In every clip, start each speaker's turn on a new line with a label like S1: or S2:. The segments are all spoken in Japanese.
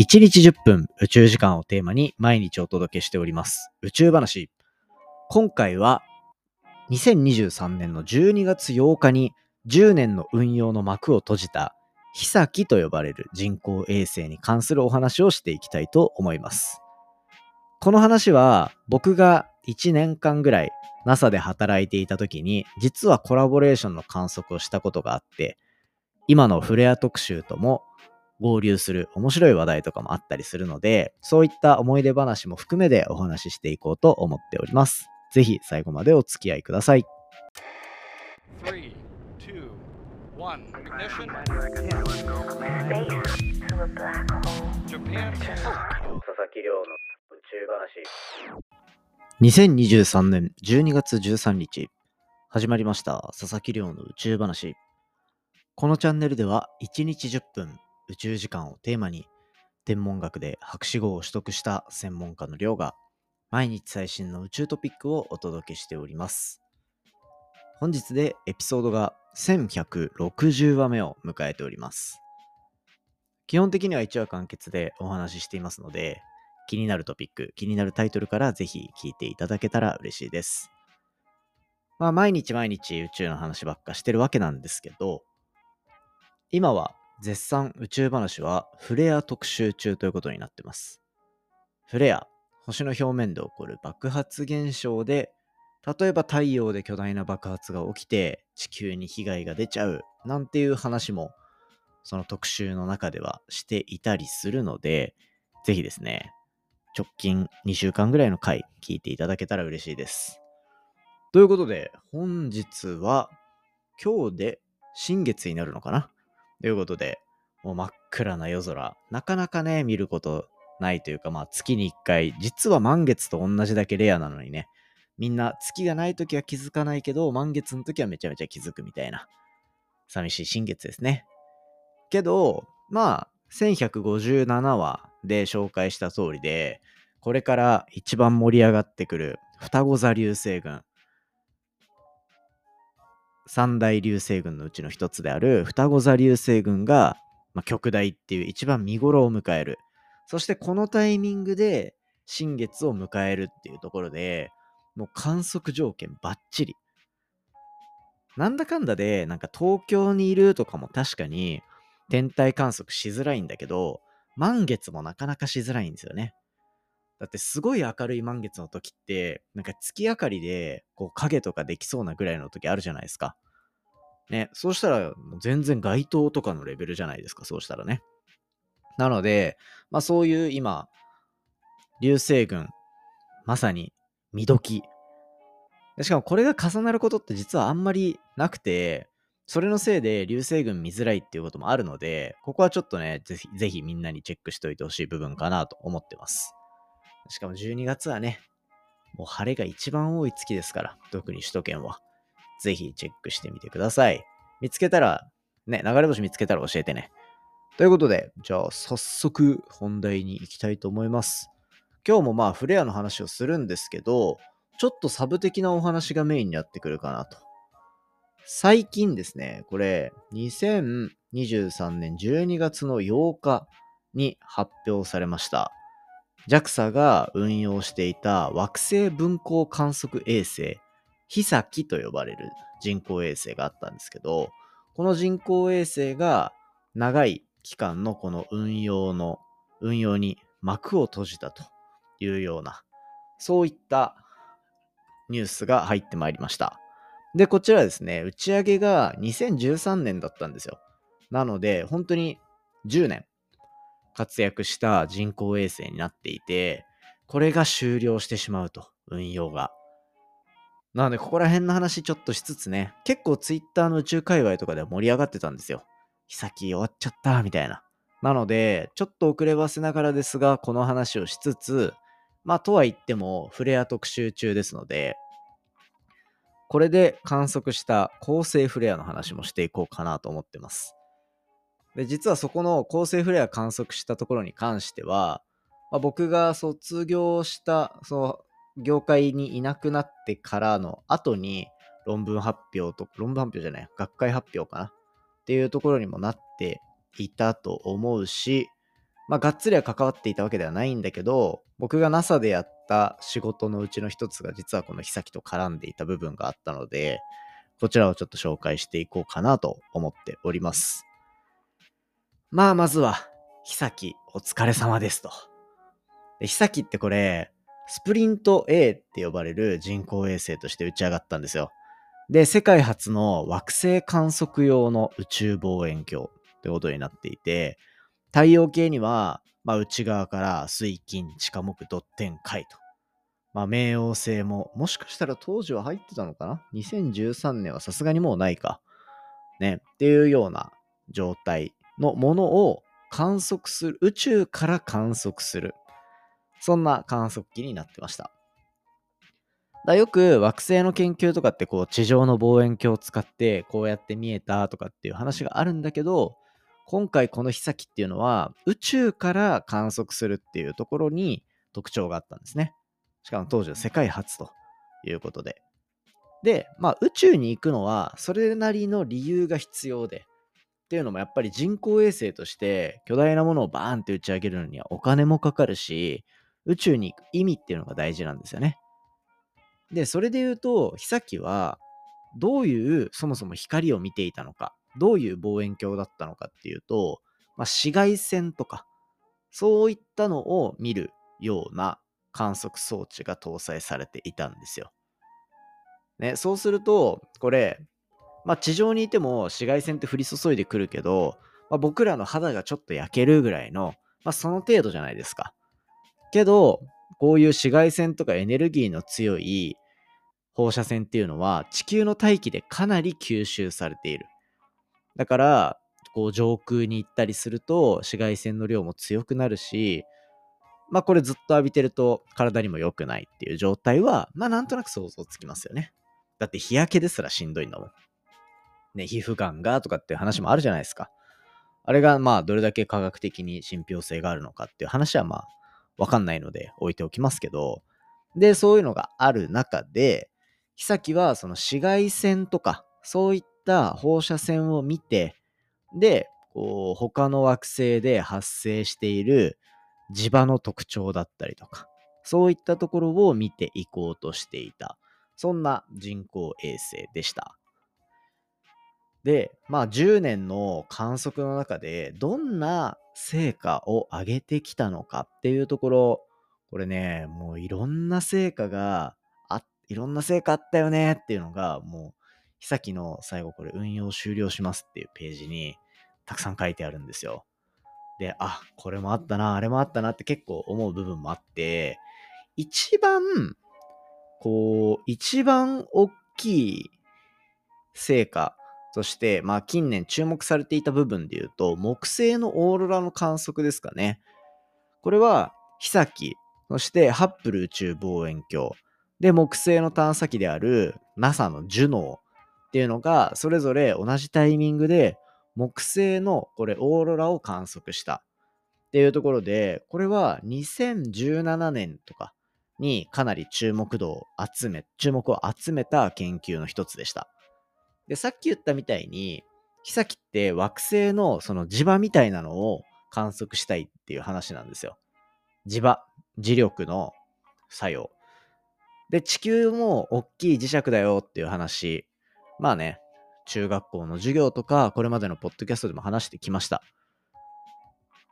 S1: 1日10分宇宙時間をテーマに毎日お届けしております。宇宙話。今回は2023年の12月8日に10年の運用の幕を閉じたヒサキと呼ばれる人工衛星に関するお話をしていきたいと思います。この話は僕が1年間ぐらい NASA で働いていた時に実はコラボレーションの観測をしたことがあって今のフレア特集とも合流する面白い話題とかもあったりするのでそういった思い出話も含めてお話ししていこうと思っております。ぜひ最後までお付き合いください。
S2: Three, two, one. Ignition. Japan.
S1: 佐々木亮の宇宙話2023年12月13日始まりました佐々木亮の宇宙話このチャンネルでは1日10分宇宙時間をテーマに天文学で博士号を取得した専門家の亮が毎日最新の宇宙トピックをお届けしております本日でエピソードが1160話目を迎えております基本的には1話完結でお話ししていますので、気になるトピック、気になるタイトルからぜひ聞いていただけたら嬉しいです。まあ、毎日毎日宇宙の話ばっかしてるわけなんですけど、今は絶賛宇宙話はフレア特集中ということになってます。フレア、星の表面で起こる爆発現象で、例えば太陽で巨大な爆発が起きて地球に被害が出ちゃうなんていう話もその特集の中ではしていたりするので、ぜひですね、直近2週間ぐらいの回聞いていただけたら嬉しいです。ということで、本日は今日で新月になるのかな？ということで、もう真っ暗な夜空、なかなかね、見ることないというか、まあ月に1回、実は満月と同じだけレアなのにね、みんな月がない時は気づかないけど、満月の時はめちゃめちゃ気づくみたいな、寂しい新月ですね。けど、まあ、1157話で紹介した通りで、これから一番盛り上がってくる双子座流星群。三大流星群のうちの一つである双子座流星群が、まあ、極大っていう一番見頃を迎える。そしてこのタイミングで新月を迎えるっていうところで、もう観測条件バッチリ。なんだかんだで、なんか東京にいるとかも確かに天体観測しづらいんだけど、満月もなかなかしづらいんですよね。だってすごい明るい満月の時って、なんか月明かりでこう影とかできそうなぐらいの時あるじゃないですか。ね、そうしたら全然街灯とかのレベルじゃないですか、そうしたらね。なので、まあそういう今、流星群、まさに見時。でしかもこれが重なることって実はあんまりなくて、それのせいで流星群見づらいっていうこともあるので、ここはちょっとね、ぜひぜひみんなにチェックしておいてほしい部分かなと思ってます。しかも12月はね、もう晴れが一番多い月ですから、特に首都圏は。ぜひチェックしてみてください。見つけたら、ね、流れ星見つけたら教えてね。ということで、じゃあ早速本題に行きたいと思います。今日もまあフレアの話をするんですけど、ちょっとサブ的なお話がメインになってくるかなと。最近ですね、これ、2023年12月の8日に発表されました。JAXA が運用していた惑星分光観測衛星、ヒサキと呼ばれる人工衛星があったんですけど、この人工衛星が長い期間のこの運用の、運用に幕を閉じたというような、そういったニュースが入ってまいりました。で、こちらですね、打ち上げが2013年だったんですよ。なので、本当に10年活躍した人工衛星になっていて、これが終了してしまうと、運用が。なので、ここら辺の話ちょっとしつつね、結構 Twitter の宇宙界隈とかでは盛り上がってたんですよ。日先終わっちゃった、みたいな。なので、ちょっと遅ればせながらですが、この話をしつつ、まあ、とは言っても、フレア特集中ですので、これで観測した恒星フレアの話もしていこうかなと思ってます。で、実はそこの恒星フレア観測したところに関しては、まあ、僕が卒業した、その業界にいなくなってからの後に論文発表と、論文発表じゃない、学会発表かなっていうところにもなっていたと思うし、まあ、がっつりは関わっていたわけではないんだけど、僕が NASA でやった仕事のうちの一つが実はこのヒサキと絡んでいた部分があったので、こちらをちょっと紹介していこうかなと思っております。まあ、まずは、ヒサキお疲れ様ですと。ヒサキってこれ、スプリント A って呼ばれる人工衛星として打ち上がったんですよ。で、世界初の惑星観測用の宇宙望遠鏡ってことになっていて、太陽系には、まあ、内側から水金、地下木、土天海と。まあ、冥王星も、もしかしたら当時は入ってたのかな ?2013 年はさすがにもうないか。ね。っていうような状態のものを観測する、宇宙から観測する。そんな観測機になってました。だよく惑星の研究とかってこう地上の望遠鏡を使ってこうやって見えたとかっていう話があるんだけど今回このヒサキっていうのは宇宙から観測するっていうところに特徴があったんですね。しかも当時は世界初ということで。で、まあ宇宙に行くのはそれなりの理由が必要で。っていうのもやっぱり人工衛星として巨大なものをバーンって打ち上げるのにはお金もかかるし宇宙に行く意味っていうのが大事なんですよね。で、それで言うと、ヒサキはどういうそもそも光を見ていたのか、どういう望遠鏡だったのかっていうと、まあ、紫外線とか、そういったのを見るような観測装置が搭載されていたんですよ。ね、そうすると、これ、まあ、地上にいても紫外線って降り注いでくるけど、まあ、僕らの肌がちょっと焼けるぐらいの、まあ、その程度じゃないですか。けど、こういう紫外線とかエネルギーの強い放射線っていうのは地球の大気でかなり吸収されている。だから、こう上空に行ったりすると紫外線の量も強くなるし、まあこれずっと浴びてると体にも良くないっていう状態は、まあなんとなく想像つきますよね。だって日焼けですらしんどいんだもん。ね、皮膚がんがとかっていう話もあるじゃないですか。あれがまあどれだけ科学的に信憑性があるのかっていう話はまあわかんないので置いておきますけど、で、そういうのがある中で、ヒサキはその紫外線とか、そういった放射線を見て、で、こう、他の惑星で発生している磁場の特徴だったりとか、そういったところを見ていこうとしていた。そんな人工衛星でした。で、まあ10年の観測の中でどんな成果を上げてきたのかっていうところ、これね、もういろんな成果があ、いろんな成果あったよねっていうのが、もう、ヒサキの最後これ運用終了しますっていうページにたくさん書いてあるんですよ。で、あ、これもあったな、あれもあったなって結構思う部分もあって、一番、こう、一番大きい成果として、まあ近年注目されていた部分で言うと、木星のオーロラの観測ですかね。これは、ヒサキ、そしてハッブル宇宙望遠鏡、で、木星の探査機である NASA のジュノーっていうのが、それぞれ同じタイミングで木星のこれオーロラを観測したっていうところで、これは2017年とかにかなり注目度を集め、注目を集めた研究の一つでした。で、さっき言ったみたいに、ヒサキって惑星のその磁場みたいなのを観測したいっていう話なんですよ。磁場、磁力の作用。で、地球も大きい磁石だよっていう話。まあね、中学校の授業とか、これまでのポッドキャストでも話してきました。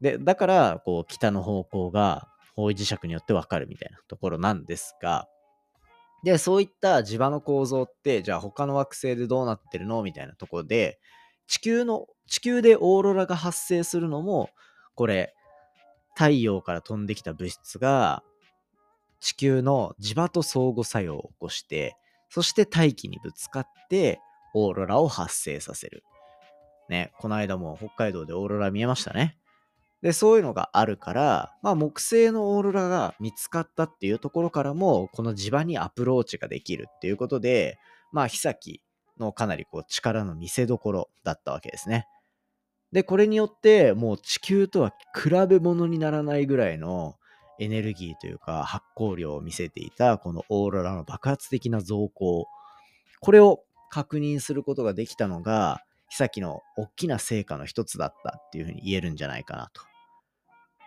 S1: で、だから、こう、北の方向が方位磁石によってわかるみたいなところなんですが、で、そういった磁場の構造って、じゃあ他の惑星でどうなってるのみたいなところで、地球の、地球でオーロラが発生するのも、これ、太陽から飛んできた物質が地球の磁場と相互作用を起こして、そして大気にぶつかってオーロラを発生させる。ね、この間も北海道でオーロラ見えましたね。で、そういうのがあるから、まあ木星のオーロラが見つかったっていうところからも、この磁場にアプローチができるっていうことで、まあヒサキのかなりこう力の見せ所だったわけですね。で、これによって、もう地球とは比べ物にならないぐらいのエネルギーというか発光量を見せていたこのオーロラの爆発的な増光。これを確認することができたのが、ヒサキの大きな成果の一つだったっていうふうに言えるんじゃないかなと。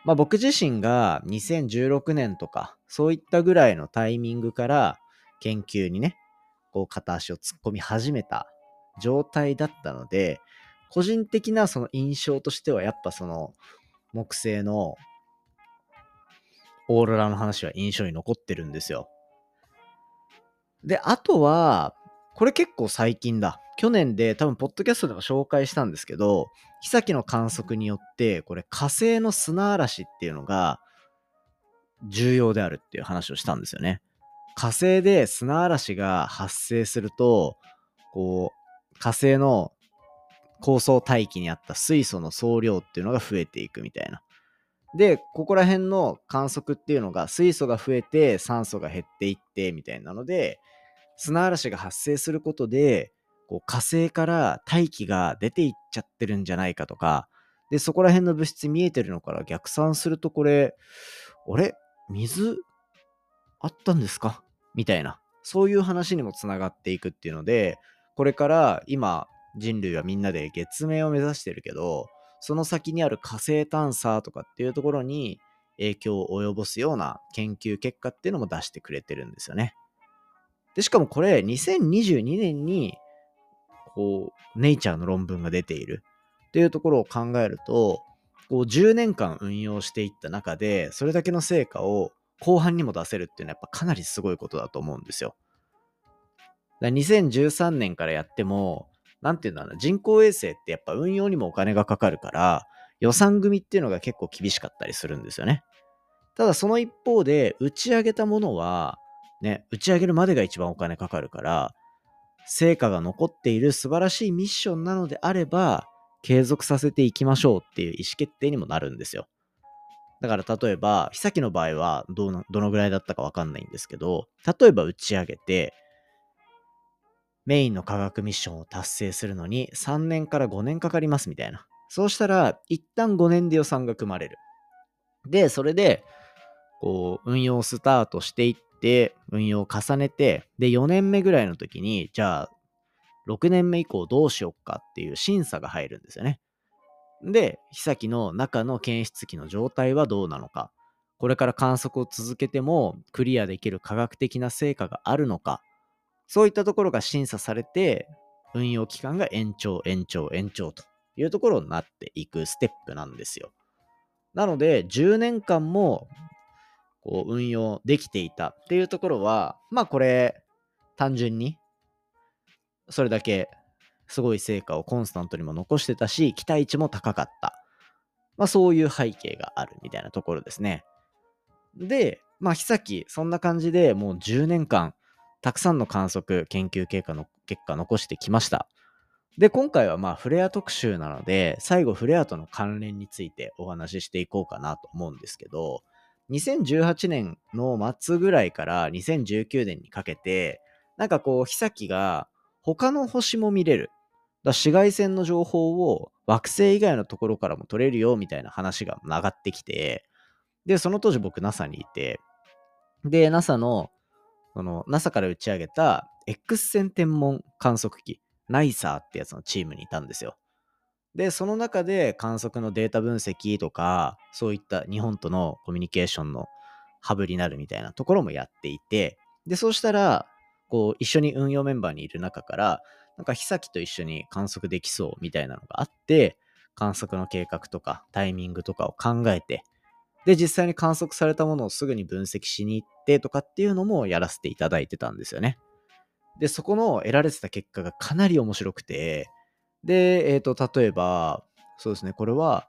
S1: まあ僕自身が2016年とか、そういったぐらいのタイミングから研究にね、こう片足を突っ込み始めた状態だったので、個人的なその印象としてはやっぱその木星のオーロラの話は印象に残ってるんですよ。で、あとは、これ結構最近だ。去年で多分ポッドキャストでも紹介したんですけど、妃の観測によって、これ火星の砂嵐っていうのが重要であるっていう話をしたんですよね。火星で砂嵐が発生すると、こう、火星の高層大気にあった水素の総量っていうのが増えていくみたいな。で、ここら辺の観測っていうのが水素が増えて酸素が減っていってみたいなので、砂嵐が発生することで、こう火星から大気が出ていっちゃってるんじゃないかとか、で、そこら辺の物質見えてるのから逆算するとこれ、あれ？水あったんですか？みたいな。そういう話にもつながっていくっていうので、これから今人類はみんなで月面を目指してるけど、その先にある火星探査とかっていうところに影響を及ぼすような研究結果っていうのも出してくれてるんですよね。で、しかもこれ2022年にこう、ネイチャーの論文が出ているっていうところを考えると、こう10年間運用していった中で、それだけの成果を後半にも出せるっていうのはやっぱかなりすごいことだと思うんですよ。だ2013年からやっても、なんていうんだろうな、人工衛星ってやっぱ運用にもお金がかかるから、予算組っていうのが結構厳しかったりするんですよね。ただその一方で、打ち上げたものは、ね、打ち上げるまでが一番お金かかるから、成果が残っている素晴らしいミッションなのであれば、継続させていきましょうっていう意思決定にもなるんですよ。だから例えば、妃の場合はどのどのぐらいだったかわかんないんですけど、例えば打ち上げて、メインの科学ミッションを達成するのに3年から5年かかりますみたいな。そうしたら、一旦5年で予算が組まれる。で、それで、こう、運用スタートしていって、運用を重ねて、で、4年目ぐらいの時に、じゃあ、6年目以降どうしよっかっていう審査が入るんですよね。で、妃の中の検出器の状態はどうなのか。これから観測を続けてもクリアできる科学的な成果があるのか。そういったところが審査されて、運用期間が延長、延長、延長というところになっていくステップなんですよ。なので、10年間もこう運用できていたっていうところは、まあこれ、単純に、それだけすごい成果をコンスタントにも残してたし、期待値も高かった。まあそういう背景があるみたいなところですね。で、まあ、妃、そんな感じでもう10年間、たくさんの観測、研究結果の結果残してきました。で、今回はまあフレア特集なので、最後フレアとの関連についてお話ししていこうかなと思うんですけど、2018年の末ぐらいから2019年にかけて、なんかこう、妃が他の星も見れる。だ紫外線の情報を惑星以外のところからも取れるよみたいな話が上がってきて、で、その当時僕 NASA にいて、で、NASA の、その NASA から打ち上げた X 線天文観測機、NISA ってやつのチームにいたんですよ。で、その中で観測のデータ分析とか、そういった日本とのコミュニケーションのハブになるみたいなところもやっていて、で、そうしたら、こう、一緒に運用メンバーにいる中から、なんか、妃と一緒に観測できそうみたいなのがあって、観測の計画とかタイミングとかを考えて、で、実際に観測されたものをすぐに分析しに行ってとかっていうのもやらせていただいてたんですよね。で、そこの得られてた結果がかなり面白くて、で、えっ、と、例えば、そうですね、これは、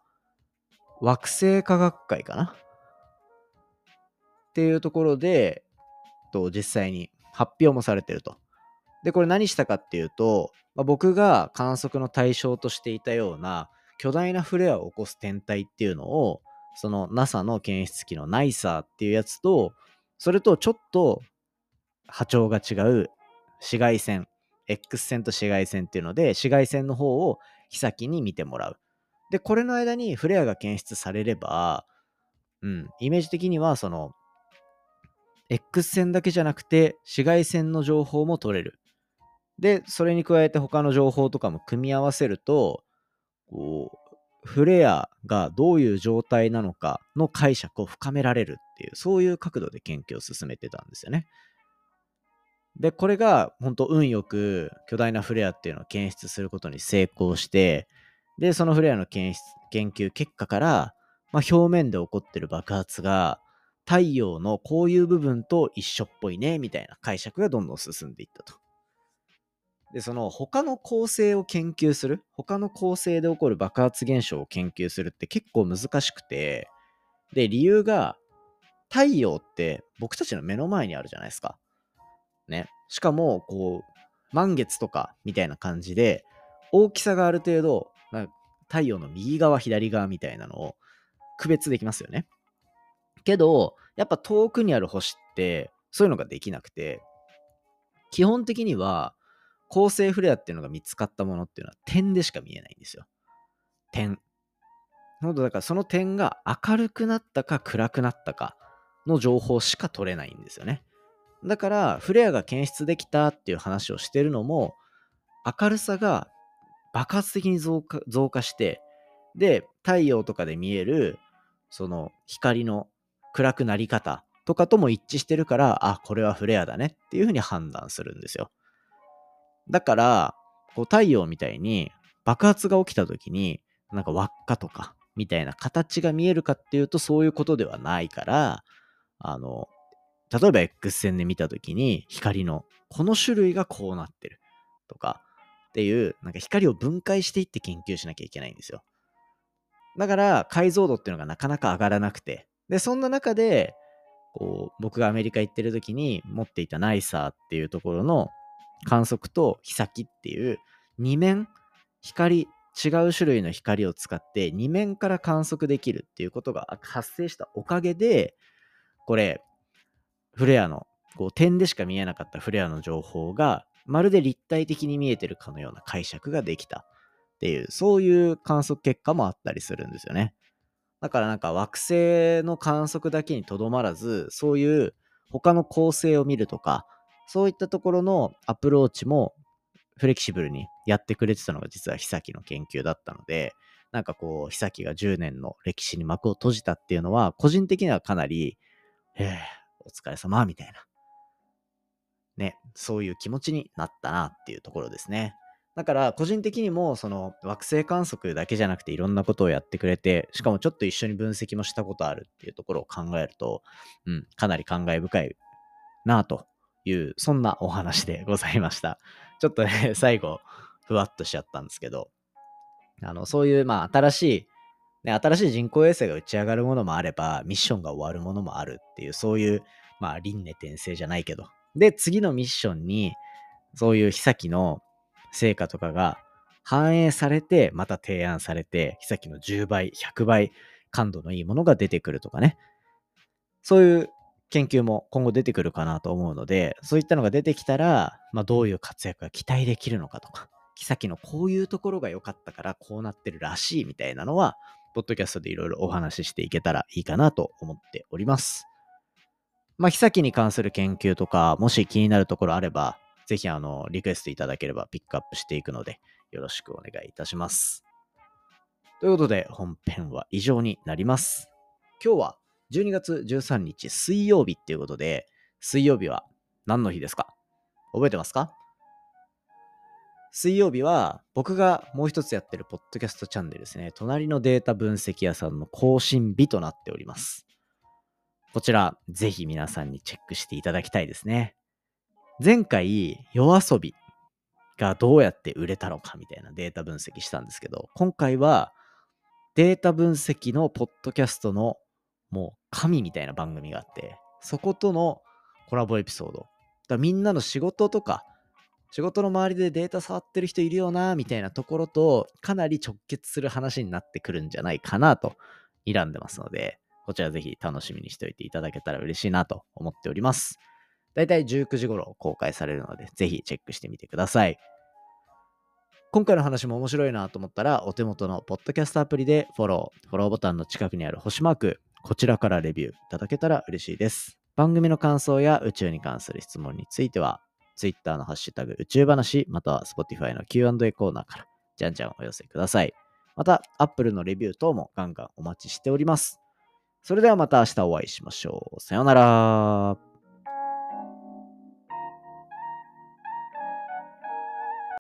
S1: 惑星科学会かな？っていうところで、と実際に発表もされてると。で、これ何したかっていうと、まあ、僕が観測の対象としていたような巨大なフレアを起こす天体っていうのを、その NASA の検出機の NISA っていうやつと、それとちょっと波長が違う紫外線、X 線と紫外線っていうので、紫外線の方を日先に見てもらう。で、これの間にフレアが検出されれば、うん、イメージ的にはその X 線だけじゃなくて紫外線の情報も取れる。で、それに加えて他の情報とかも組み合わせると、こう、フレアがどういう状態なのかの解釈を深められるっていう、そういう角度で研究を進めてたんですよね。で、これが本当運よく巨大なフレアっていうのを検出することに成功して、で、そのフレアの検出研究結果から、まあ、表面で起こってる爆発が太陽のこういう部分と一緒っぽいね、みたいな解釈がどんどん進んでいったと。で、その他の構成を研究する、他の構成で起こる爆発現象を研究するって結構難しくて、で、理由が、太陽って僕たちの目の前にあるじゃないですか。ね。しかも、こう、満月とかみたいな感じで、大きさがある程度、太陽の右側、左側みたいなのを区別できますよね。けど、やっぱ遠くにある星って、そういうのができなくて、基本的には、恒星フレアっていうのが見つかったものっていうのは点でしか見えないんですよ。点。ほんとだからその点が明るくなったか暗くなったかの情報しか取れないんですよね。だからフレアが検出できたっていう話をしてるのも明るさが爆発的に増加増加してで太陽とかで見えるその光の暗くなり方とかとも一致してるからあこれはフレアだねっていうふうに判断するんですよ。だから、こう太陽みたいに爆発が起きた時に、なんか輪っかとかみたいな形が見えるかっていうとそういうことではないから、あの、例えば X 線で見た時に光のこの種類がこうなってるとかっていう、なんか光を分解していって研究しなきゃいけないんですよ。だから解像度っていうのがなかなか上がらなくて、で、そんな中で、こう、僕がアメリカ行ってる時に持っていたナイサーっていうところの観測と日先っていう二面光違う種類の光を使って二面から観測できるっていうことが発生したおかげでこれフレアのこう点でしか見えなかったフレアの情報がまるで立体的に見えてるかのような解釈ができたっていうそういう観測結果もあったりするんですよね。だからなんか惑星の観測だけにとどまらずそういう他の構成を見るとかそういったところのアプローチもフレキシブルにやってくれてたのが実はヒサキの研究だったので、なんかこう、ヒサキが10年の歴史に幕を閉じたっていうのは、個人的にはかなり、ええお疲れ様みたいな。ね、そういう気持ちになったなっていうところですね。だから、個人的にも、その惑星観測だけじゃなくていろんなことをやってくれて、しかもちょっと一緒に分析もしたことあるっていうところを考えると、うん、かなり感慨深いなという、そんなお話でございました。ちょっとね、最後、ふわっとしちゃったんですけど、あの、そういう、まあ、新しい、ね、新しい人工衛星が打ち上がるものもあれば、ミッションが終わるものもあるっていう、そういう、まあ、輪廻転生じゃないけど。で、次のミッションに、そういう妃先の成果とかが反映されて、また提案されて、妃先の10倍、100倍、感度のいいものが出てくるとかね。そういう研究も今後出てくるかなと思うので、そういったのが出てきたら、まあ、どういう活躍が期待できるのかとか、キサキのこういうところが良かったからこうなってるらしいみたいなのは、ポッドキャストでいろいろお話ししていけたらいいかなと思っております。まあ、キサキに関する研究とか、もし気になるところあれば、ぜひあの、リクエストいただければピックアップしていくので、よろしくお願いいたします。ということで、本編は以上になります。今日は12月13日水曜日っていうことで、水曜日は何の日ですか？覚えてますか？水曜日は僕がもう一つやってるポッドキャストチャンネルですね。隣のデータ分析屋さんの更新日となっております。こちら、ぜひ皆さんにチェックしていただきたいですね。前回、夜遊びがどうやって売れたのかみたいなデータ分析したんですけど、今回はデータ分析のポッドキャストのもう神みたいな番組があって、そことのコラボエピソード。だみんなの仕事とか、仕事の周りでデータ触ってる人いるよな、みたいなところと、かなり直結する話になってくるんじゃないかなと、睨んでますので、こちらぜひ楽しみにしておいていただけたら嬉しいなと思っております。だいたい19時頃公開されるので、ぜひチェックしてみてください。今回の話も面白いなと思ったら、お手元のポッドキャストアプリでフォロー、フォローボタンの近くにある星マーク、こちらからレビューいただけたら嬉しいです。番組の感想や宇宙に関する質問については、Twitter のハッシュタグ宇宙話、または Spotify の Q&A コーナーから、じゃんじゃんお寄せください。また Apple のレビュー等もガンガンお待ちしております。それではまた明日お会いしましょう。さようなら。